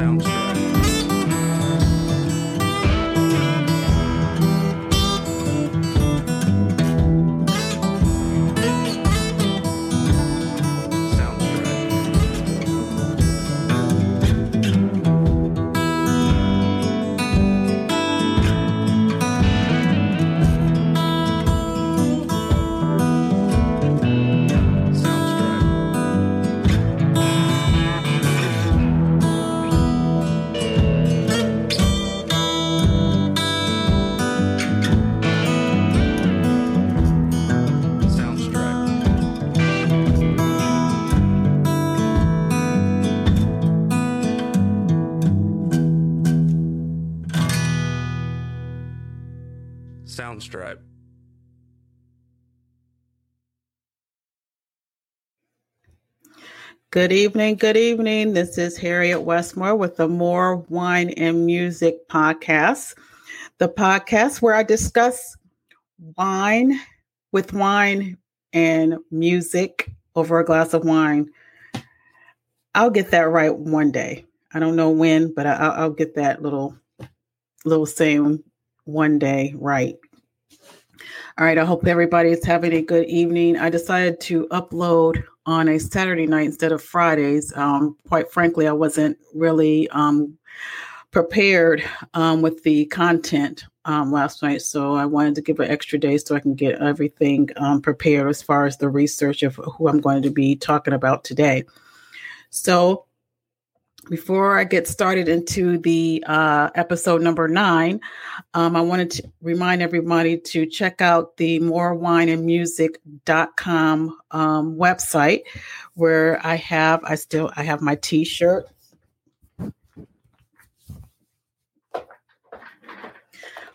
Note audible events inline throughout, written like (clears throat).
Soundstripe. Good evening. Good evening. This is Harriet Westmore with the More Wine and Music podcast, the podcast where I discuss wine with wine and music over a glass of wine. I'll get that right one day. I don't know when, but I, will get that little little saying one day right. All right, I hope everybody is having a good evening. I decided to upload on a Saturday night instead of Fridays. Um, quite frankly, I wasn't really um, prepared um, with the content um, last night, so I wanted to give an extra day so I can get everything um, prepared as far as the research of who I'm going to be talking about today. So, before I get started into the uh, episode number nine, um, I wanted to remind everybody to check out the morewineandmusic.com um, website where I have, I still, I have my t-shirt.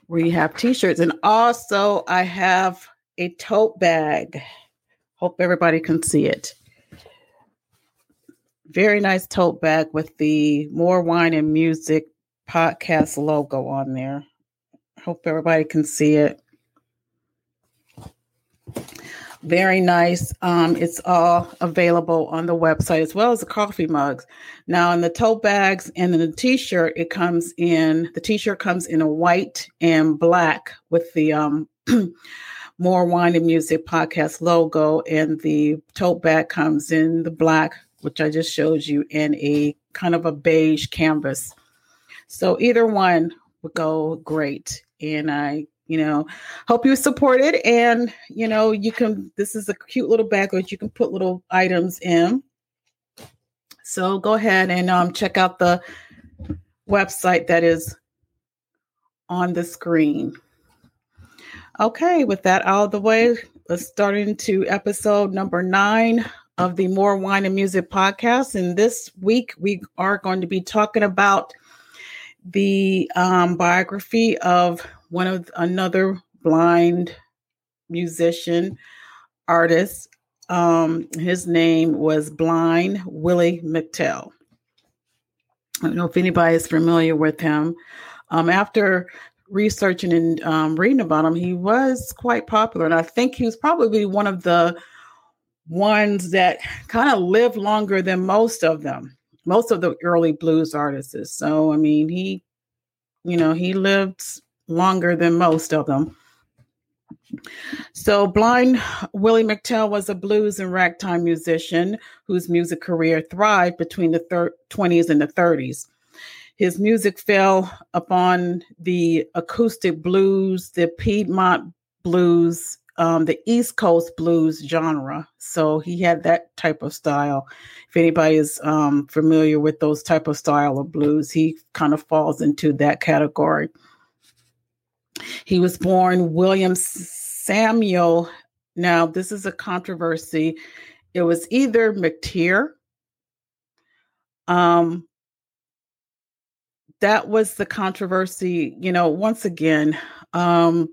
We have t-shirts and also I have a tote bag. Hope everybody can see it. Very nice tote bag with the More Wine and Music podcast logo on there. Hope everybody can see it. Very nice. Um, it's all available on the website as well as the coffee mugs. Now, in the tote bags and in the t-shirt, it comes in the t-shirt comes in a white and black with the um, (clears throat) More Wine and Music podcast logo, and the tote bag comes in the black which I just showed you, in a kind of a beige canvas. So either one would go great. And I, you know, hope you support it. And, you know, you can, this is a cute little bag that you can put little items in. So go ahead and um, check out the website that is on the screen. Okay, with that out of the way, let's start into episode number nine of the More Wine and Music podcast. And this week we are going to be talking about the um, biography of one of another blind musician artist. Um, his name was Blind Willie McTell. I don't know if anybody is familiar with him. Um, after researching and um, reading about him, he was quite popular, and I think he was probably one of the ones that kind of live longer than most of them, most of the early blues artists. So, I mean, he, you know, he lived longer than most of them. So, blind Willie McTell was a blues and ragtime musician whose music career thrived between the thir- 20s and the 30s. His music fell upon the acoustic blues, the Piedmont blues, um, the East Coast blues genre. So he had that type of style. If anybody is um, familiar with those type of style of blues, he kind of falls into that category. He was born William Samuel. Now, this is a controversy. It was either McTeer. Um, that was the controversy. You know, once again, um,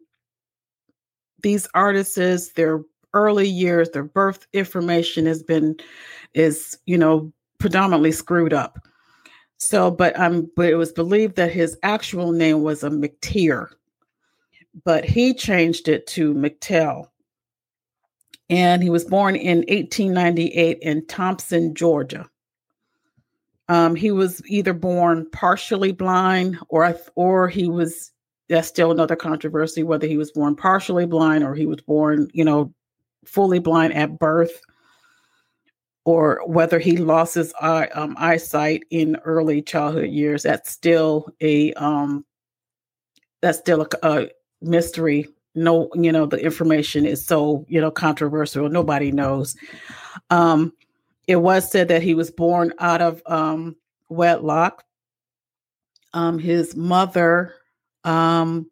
these artists, their early years, their birth information has been is, you know, predominantly screwed up. So, but um, but it was believed that his actual name was a McTeer, but he changed it to McTell. And he was born in 1898 in Thompson, Georgia. Um, he was either born partially blind or or he was that's still another controversy whether he was born partially blind or he was born, you know, fully blind at birth or whether he lost his eye, um, eyesight in early childhood years. That's still a um, that's still a, a mystery. No, you know, the information is so you know controversial. Nobody knows. Um, it was said that he was born out of um, wedlock. Um, his mother um,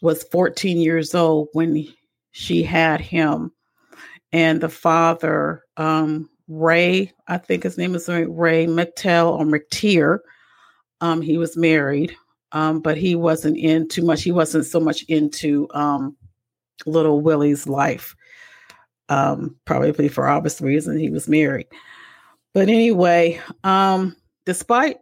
was 14 years old when she had him, and the father um, Ray, I think his name is Ray McTell or McTeer. Um, he was married, um, but he wasn't in too much. He wasn't so much into um, little Willie's life, um, probably for obvious reason. He was married. But anyway, um, despite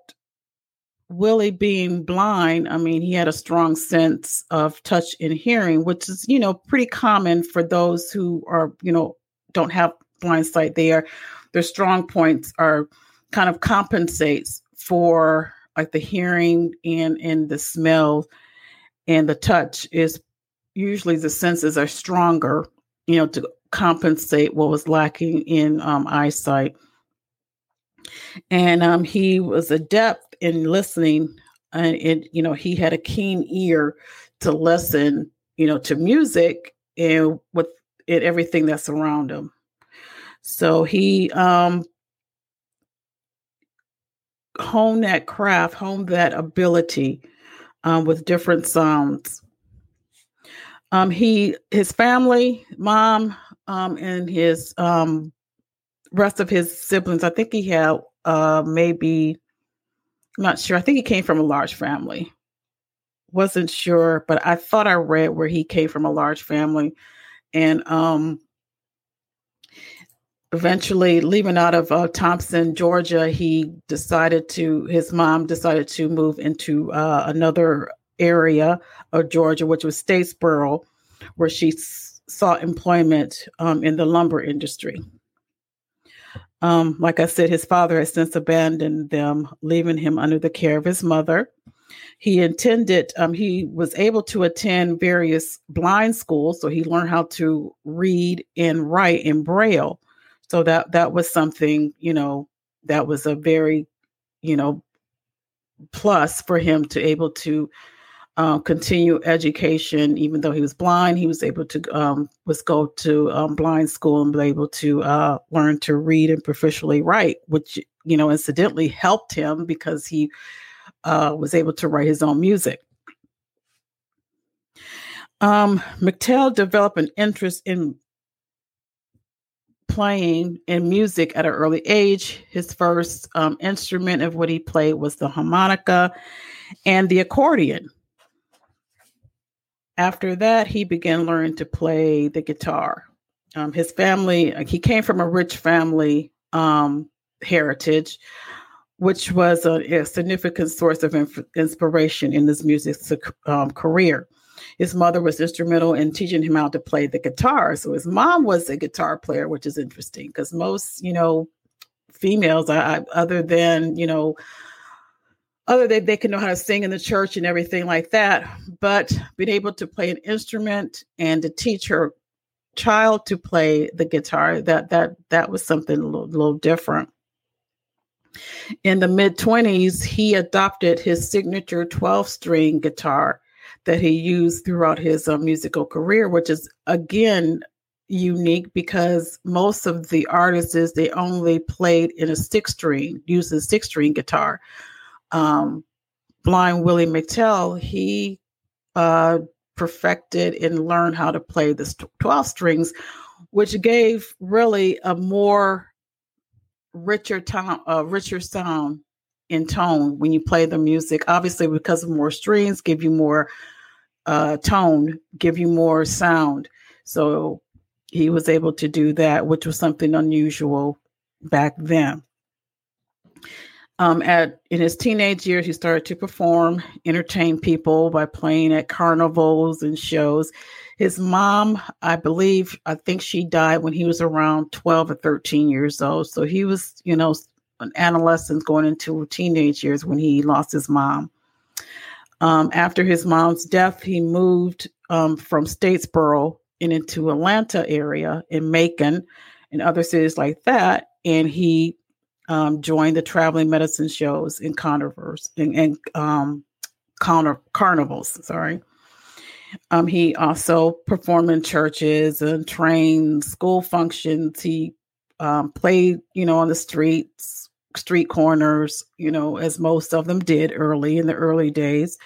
Willie being blind, I mean, he had a strong sense of touch and hearing, which is, you know, pretty common for those who are, you know, don't have blind sight. They are their strong points are kind of compensates for like the hearing and and the smell and the touch is usually the senses are stronger you know to compensate what was lacking in um, eyesight and um, he was adept in listening and it you know he had a keen ear to listen you know to music and with it everything that's around him so he um, honed that craft, honed that ability um, with different sounds. Um, he, his family, mom, um, and his um, rest of his siblings. I think he had uh, maybe, I'm not sure. I think he came from a large family. Wasn't sure, but I thought I read where he came from a large family, and um, eventually leaving out of uh, Thompson, Georgia, he decided to, his mom decided to move into uh, another area of Georgia, which was Statesboro, where she s- sought employment um, in the lumber industry. Um, like I said, his father has since abandoned them, leaving him under the care of his mother. He intended, um, he was able to attend various blind schools, so he learned how to read and write in Braille so that that was something you know that was a very you know plus for him to able to uh, continue education even though he was blind he was able to um, was go to um, blind school and be able to uh, learn to read and proficiently write which you know incidentally helped him because he uh, was able to write his own music um, McTell developed an interest in playing in music at an early age. His first um, instrument of what he played was the harmonica and the accordion. After that, he began learning to play the guitar. Um, his family, he came from a rich family um, heritage, which was a, a significant source of inf- inspiration in his music um, career his mother was instrumental in teaching him how to play the guitar. So his mom was a guitar player, which is interesting because most, you know, females, I, I, other than, you know, other than they can know how to sing in the church and everything like that, but being able to play an instrument and to teach her child to play the guitar, that that that was something a little, little different. In the mid 20s, he adopted his signature 12 string guitar that he used throughout his uh, musical career, which is again unique because most of the artists they only played in a six string, a six string guitar. Um, Blind Willie McTell, he uh, perfected and learned how to play the 12 strings, which gave really a more richer tone, a richer sound in tone when you play the music. Obviously, because of more strings, give you more uh, tone, give you more sound. So he was able to do that, which was something unusual back then. Um, at in his teenage years, he started to perform, entertain people by playing at carnivals and shows. His mom, I believe, I think she died when he was around 12 or 13 years old. So he was, you know, an adolescence going into teenage years when he lost his mom. Um, after his mom's death, he moved um, from Statesboro and into Atlanta area in Macon and other cities like that. And he um, joined the traveling medicine shows in carnivals and, and um, carnivals. Sorry. Um, he also performed in churches and trained school functions. He um, played, you know, on the streets, street corners, you know, as most of them did early in the early days,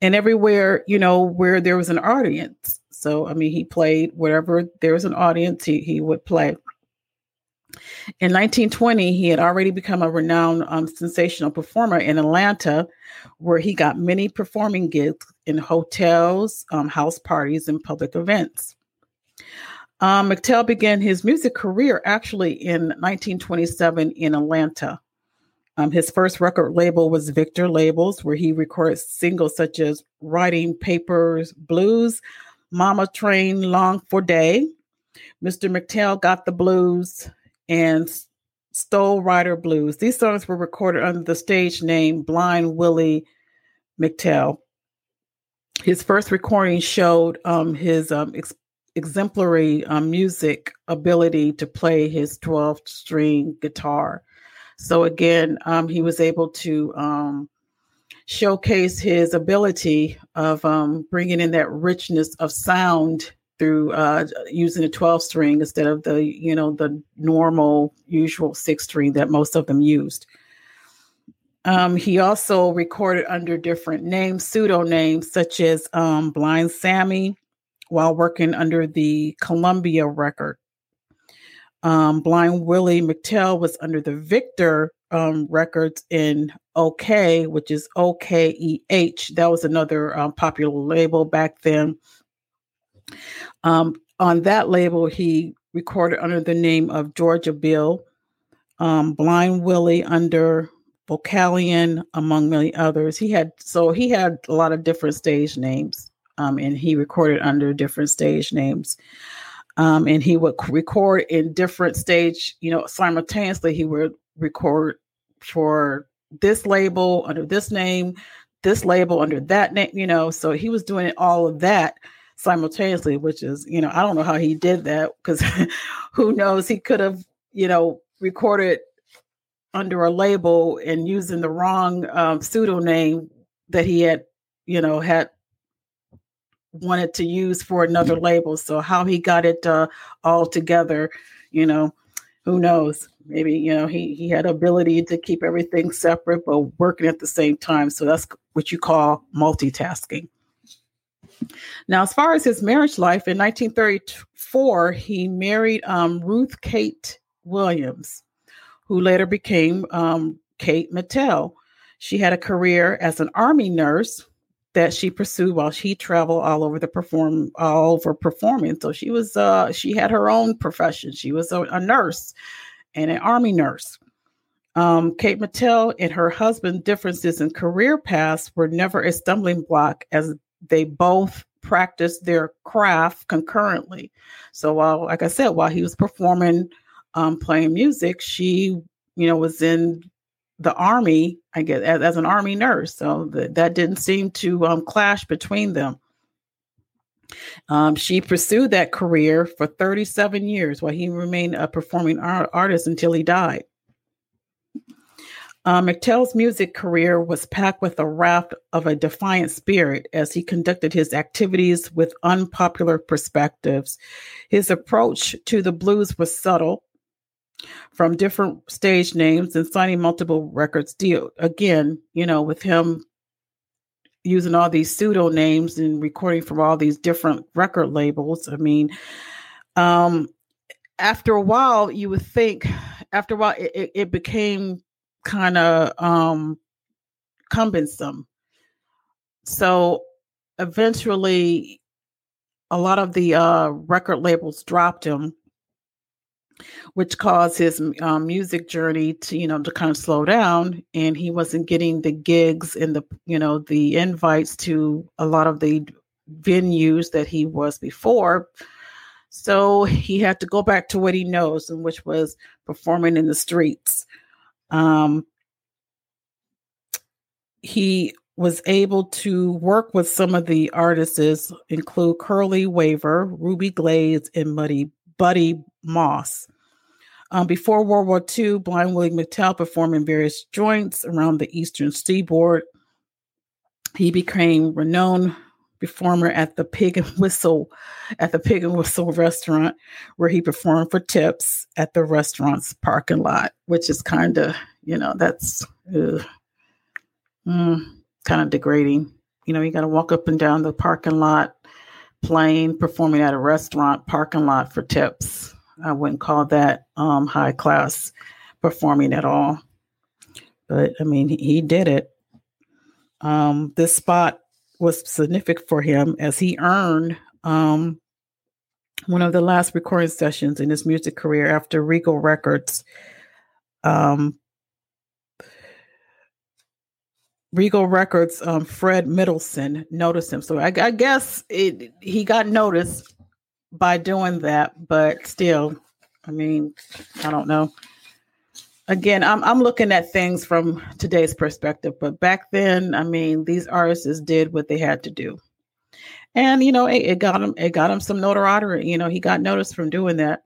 and everywhere, you know, where there was an audience. So, I mean, he played wherever there was an audience, he, he would play. In 1920, he had already become a renowned um, sensational performer in Atlanta, where he got many performing gigs in hotels, um, house parties, and public events. Um, McTell began his music career actually in 1927 in Atlanta. Um, his first record label was Victor Labels, where he recorded singles such as Writing Papers Blues, Mama Tain't Long for Day, Mr. McTell Got the Blues, and Stole Rider Blues. These songs were recorded under the stage name Blind Willie McTell. His first recording showed um, his um, ex- exemplary um, music ability to play his 12 string guitar. So, again, um, he was able to um, showcase his ability of um, bringing in that richness of sound through uh, using a 12 string instead of the you know the normal usual six string that most of them used. Um, he also recorded under different names pseudonames such as um, blind sammy while working under the columbia record. Um, blind willie mctell was under the victor um, records in ok which is okeh that was another um, popular label back then um, on that label, he recorded under the name of Georgia Bill, um, Blind Willie under Vocalion, among many others. He had so he had a lot of different stage names, um, and he recorded under different stage names. Um, and he would record in different stage, you know, simultaneously. He would record for this label under this name, this label under that name, you know. So he was doing all of that simultaneously, which is, you know, I don't know how he did that because (laughs) who knows, he could have, you know, recorded under a label and using the wrong um, pseudonym that he had, you know, had wanted to use for another label. So how he got it uh, all together, you know, who knows? Maybe you know he he had ability to keep everything separate but working at the same time. So that's what you call multitasking. Now, as far as his marriage life, in 1934, he married um, Ruth Kate Williams, who later became um, Kate McTell. She had a career as an army nurse that she pursued while she traveled all over the perform all over performing. So she was uh, she had her own profession. She was a, a nurse and an army nurse. Um, Kate McTell and her husband differences in career paths were never a stumbling block as they both practiced their craft concurrently. So while, like I said, while he was performing, um, playing music, she, you know, was in the army, I guess, as, as an army nurse. So the, that didn't seem to um, clash between them. Um, she pursued that career for 37 years while he remained a performing art- artist until he died. Uh, McTell's music career was packed with a raft of a defiant spirit as he conducted his activities with unpopular perspectives. His approach to the blues was subtle, from different stage names and signing multiple records deal. Again, you know, with him using all these pseudo names and recording from all these different record labels. I mean, um, after a while, you would think, after a while, it, it became kind of um, cumbersome. So eventually, a lot of the uh, record labels dropped him, which caused his um, music journey to you know to kind of slow down, and he wasn't getting the gigs and the you know the invites to a lot of the venues that he was before. So he had to go back to what he knows, and which was performing in the streets. Um, he was able to work with some of the artists, include Curley Weaver, Ruby Glaze, and Muddy Buddy Moss. Um, before World War II, Blind Willie McTell performed in various joints around the eastern seaboard. He became renowned performer at the Pig and Whistle at the Pig and Whistle restaurant, where he performed for tips at the restaurant's parking lot, which is kind of, you know, that's mm, kind of degrading. You know, you got to walk up and down the parking lot, playing, performing at a restaurant parking lot for tips. I wouldn't call that um, high class performing at all. But I mean, he, he did it. Um, this spot was significant for him as he earned um, one of the last recording sessions in his music career after Regal Records. Um, Regal Records, um, Fred Middleton noticed him. So I, I guess it, he got noticed by doing that, but still, I mean, I don't know. Again, I'm I'm looking at things from today's perspective, but back then, I mean, these artists did what they had to do, and you know, it, it got him it got him some notoriety. You know, he got noticed from doing that.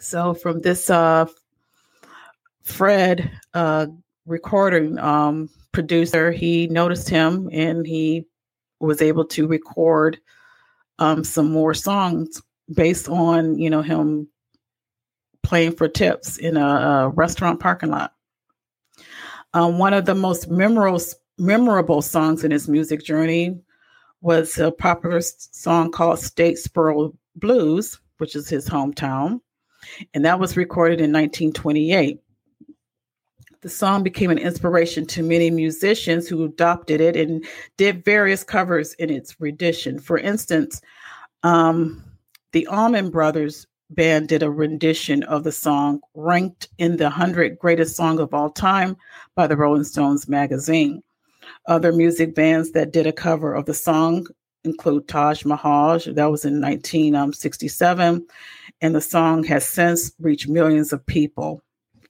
So from this uh, Fred uh, recording um, producer, he noticed him and he was able to record um, some more songs based on you know him playing for tips in a, a restaurant parking lot. Um, one of the most memorable memorable songs in his music journey was a popular song called Statesboro Blues, which is his hometown, and that was recorded in 1928. The song became an inspiration to many musicians who adopted it and did various covers in its rendition. For instance, um, the Allman Brothers band did a rendition of the song ranked in the 100 greatest song of all time by the Rolling Stones magazine. Other music bands that did a cover of the song include Taj Mahal, that was in 1967, and the song has since reached millions of people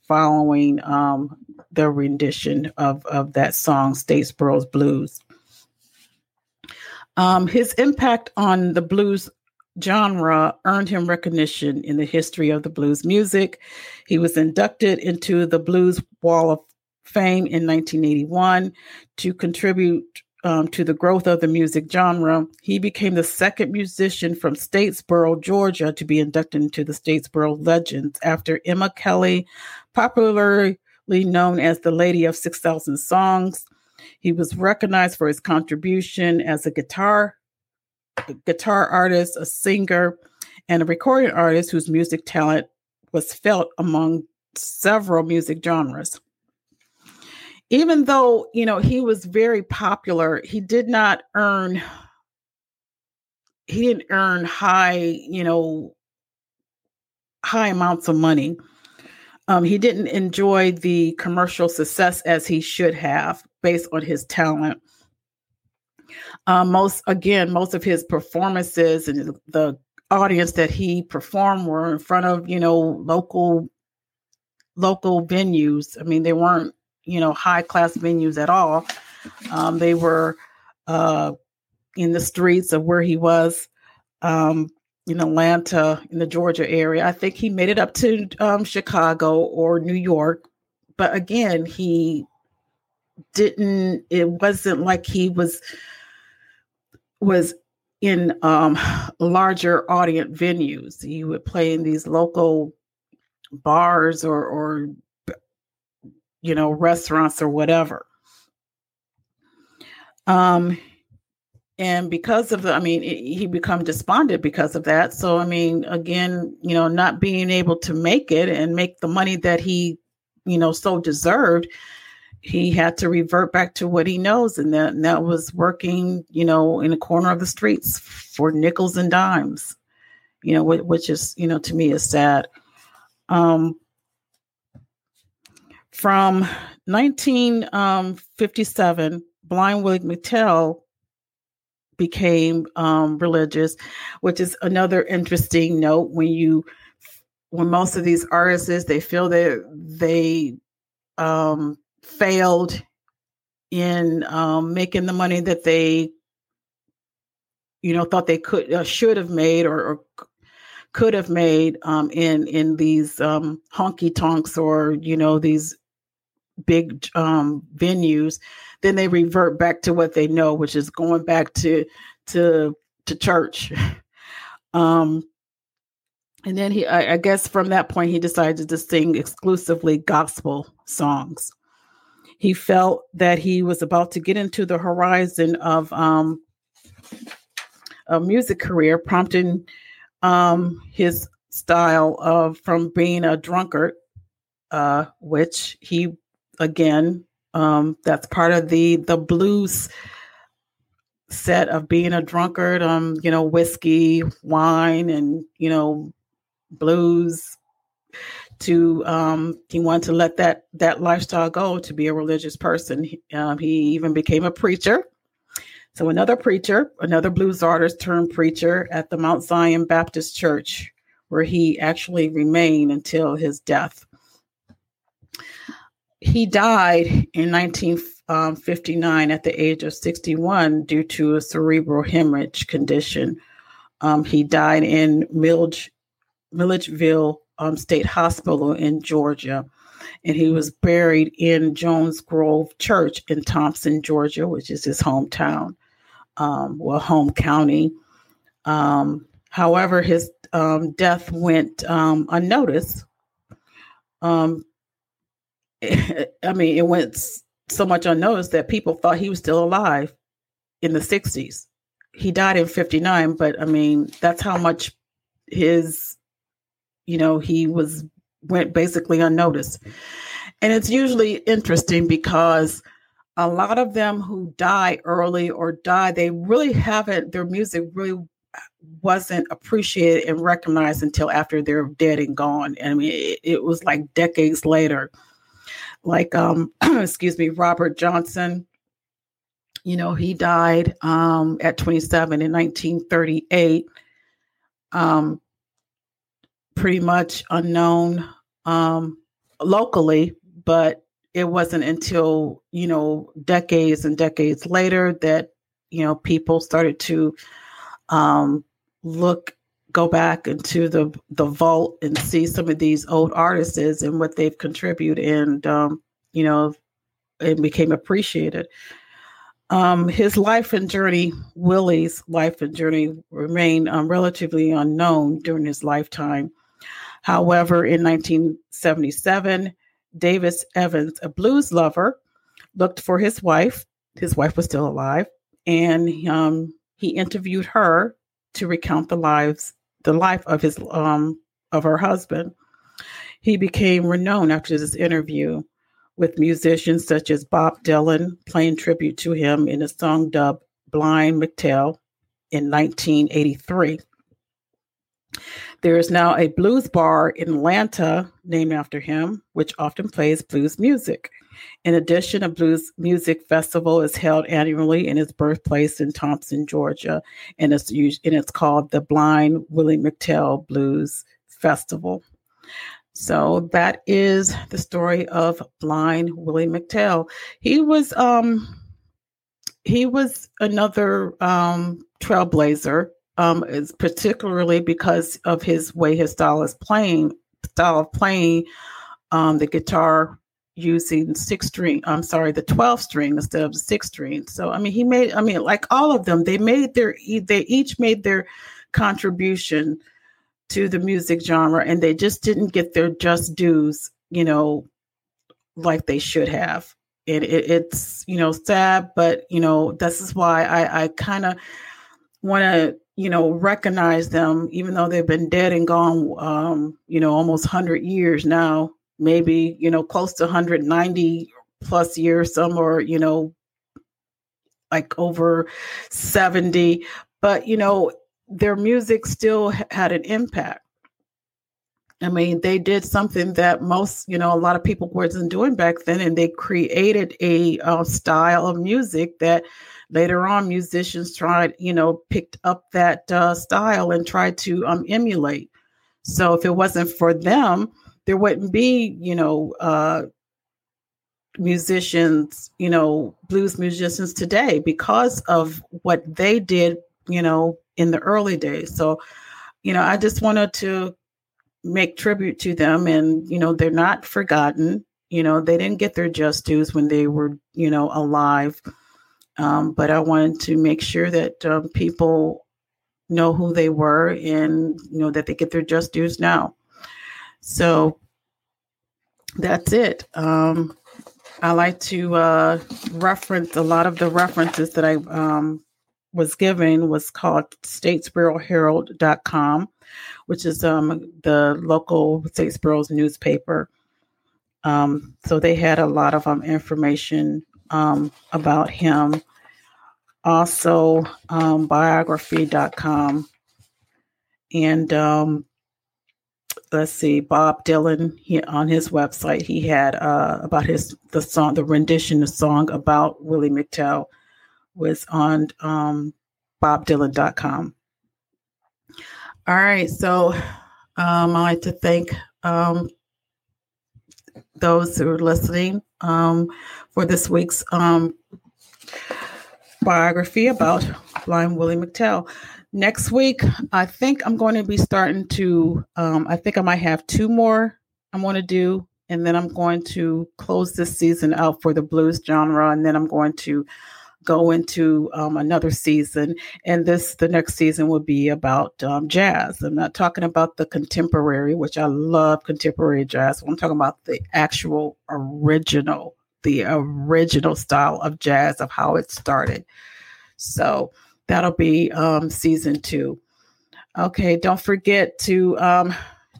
following um, the rendition of, of that song, Statesboro's Blues. Um, his impact on the blues genre earned him recognition in the history of the blues music. He was inducted into the Blues Hall of Fame in 1981 to contribute um, to the growth of the music genre. He became the second musician from Statesboro, Georgia, to be inducted into the Statesboro Legends after Emma Kelly, popularly known as the Lady of 6,000 Songs. He was recognized for his contribution as a guitar guitar artist, a singer, and a recording artist whose music talent was felt among several music genres. Even though, you know, he was very popular, he did not earn he didn't earn high, you know, high amounts of money. Um, he didn't enjoy the commercial success as he should have based on his talent. Um, most again, most of his performances and the audience that he performed were in front of you know local local venues. I mean, they weren't you know high class venues at all. Um, they were uh, in the streets of where he was. Um, in Atlanta, in the Georgia area. I think he made it up to um, Chicago or New York, but again, he didn't. It wasn't like he was was in um, larger audience venues. You would play in these local bars or, or you know restaurants or whatever. Um, and because of the, I mean, he become despondent because of that. So I mean, again, you know, not being able to make it and make the money that he, you know, so deserved, he had to revert back to what he knows, and that, and that was working, you know, in the corner of the streets for nickels and dimes, you know, which is, you know, to me is sad. Um, from 1957, um, Blind Willie McTell became um, religious, which is another interesting note when you when most of these artists they feel that they um, failed in um, making the money that they, you know, thought they could uh, should have made or, or could have made um, in in these um, honky tonks or you know these big um, venues, then they revert back to what they know, which is going back to to to church. (laughs) um, and then he, I, I guess, from that point, he decided to sing exclusively gospel songs. He felt that he was about to get into the horizon of um, a music career, prompting um, his style of from being a drunkard, uh, which he again um, that's part of the the blues set of being a drunkard. Um, you know, whiskey, wine, and you know, blues. To um, he wanted to let that that lifestyle go to be a religious person. Um, he even became a preacher. So another preacher, another blues artist turned preacher at the Mount Zion Baptist Church, where he actually remained until his death he died in 1959 at the age of 61 due to a cerebral hemorrhage condition. Um, he died in Milledge, Milledgeville um, State Hospital in Georgia. And he was buried in Jones Grove Church in Thompson, Georgia, which is his hometown, um, well, home county. Um, however, his um, death went um, unnoticed. Um, (laughs) I mean, it went so much unnoticed that people thought he was still alive in the 60s. He died in 59, but I mean, that's how much his, you know, he was went basically unnoticed. And it's usually interesting because a lot of them who die early or die, they really haven't, their music really wasn't appreciated and recognized until after they're dead and gone. I mean, it, it was like decades later like um (clears throat) excuse me robert johnson you know he died um at 27 in 1938 um pretty much unknown um locally but it wasn't until you know decades and decades later that you know people started to um look go back into the the vault and see some of these old artists and what they've contributed and um, you know it became appreciated. Um, his life and journey willie's life and journey remained um, relatively unknown during his lifetime however in 1977 David Evans a blues lover looked for his wife his wife was still alive and um, he interviewed her to recount the lives the life of his um of her husband. He became renowned after this interview with musicians such as Bob Dylan playing tribute to him in a song dubbed Blind McTell in 1983. There is now a blues bar in Atlanta named after him, which often plays blues music. In addition, a blues music festival is held annually in his birthplace in Thompson, Georgia, and it's and it's called the Blind Willie McTell Blues Festival. So that is the story of Blind Willie McTell. He was um he was another um trailblazer, um, is particularly because of his way his style is playing style of playing um the guitar using six string i'm sorry the 12 string instead of the six string. So i mean he made i mean like all of them they made their they each made their contribution to the music genre and they just didn't get their just dues you know like they should have. It, it it's you know sad but you know this is why i i kind of want to you know recognize them even though they've been dead and gone um you know almost 100 years now maybe you know close to 190 plus years some are you know like over 70 but you know their music still had an impact. I mean they did something that most you know a lot of people wasn't doing back then and they created a uh, style of music that later on musicians tried you know picked up that uh, style and tried to um, emulate so if it wasn't for them there wouldn't be, you know, uh, musicians, you know, blues musicians today because of what they did, you know, in the early days. So, you know, I just wanted to make tribute to them and, you know, they're not forgotten. You know, they didn't get their just dues when they were, you know, alive. Um, but I wanted to make sure that um, people know who they were and, you know, that they get their just dues now. So that's it. Um, I like to uh, reference a lot of the references that I um, was given was called statesboroherald.com, which is um, the local Statesboro's newspaper. Um, so they had a lot of information um, about him. Also, um, biography.com. And um, let's see, Bob Dylan he, on his website, he had uh, about his the song, the rendition, of the song about Willie McTell was on um, bobdylan.com. All right, so um, I'd like to thank um, those who are listening um, for this week's um, biography about blind Willie McTell. Next week i think i'm going to be starting to um, i think i might have two more i'm going to do and then i'm going to close this season out for the blues genre and then i'm going to go into um, another season and this the next season will be about um, jazz i'm not talking about the contemporary which i love contemporary jazz i'm talking about the actual original the original style of jazz of how it started so That'll be um, season two. Okay, don't forget to um,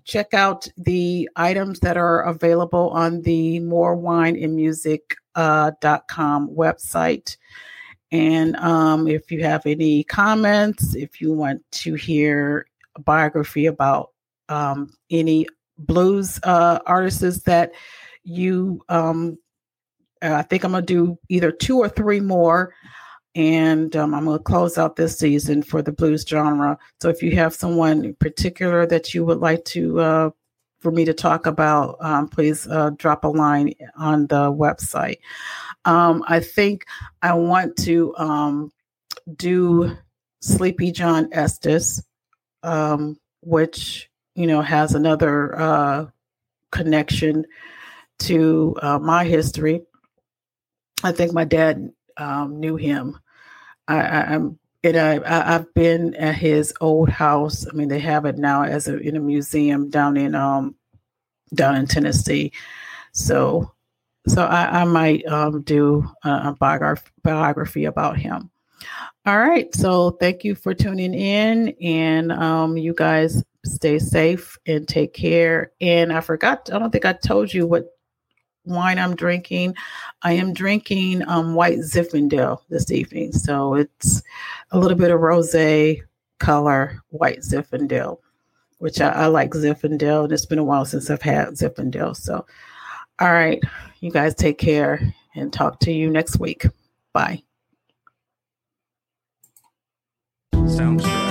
check out the items that are available on the More Wine and Music uh, website. And um, if you have any comments, if you want to hear a biography about um, any blues uh, artists that you, um, I think I'm going to do either two or three more and um, I'm going to close out this season for the blues genre. So if you have someone in particular that you would like to uh, for me to talk about, um, please uh, drop a line on the website. Um, I think I want to um, do Sleepy John Estes, um, which you know has another uh, connection to uh, my history. I think my dad um, knew him. I, am and I have been at his old house. I mean, they have it now as a in a museum down in um down in Tennessee. So so I, I might um, do a, biography, biography about him. All right. So thank you for tuning in, and um, you guys stay safe and take care. And I forgot. I don't think I told you what wine I'm drinking. I am drinking um, white Zinfandel this evening. So it's a little bit of rose color white Zinfandel, which I, I like Zinfandel. And it's been a while since I've had Zinfandel. So, all right, you guys take care and talk to you next week. Bye. Sounds Soundstripe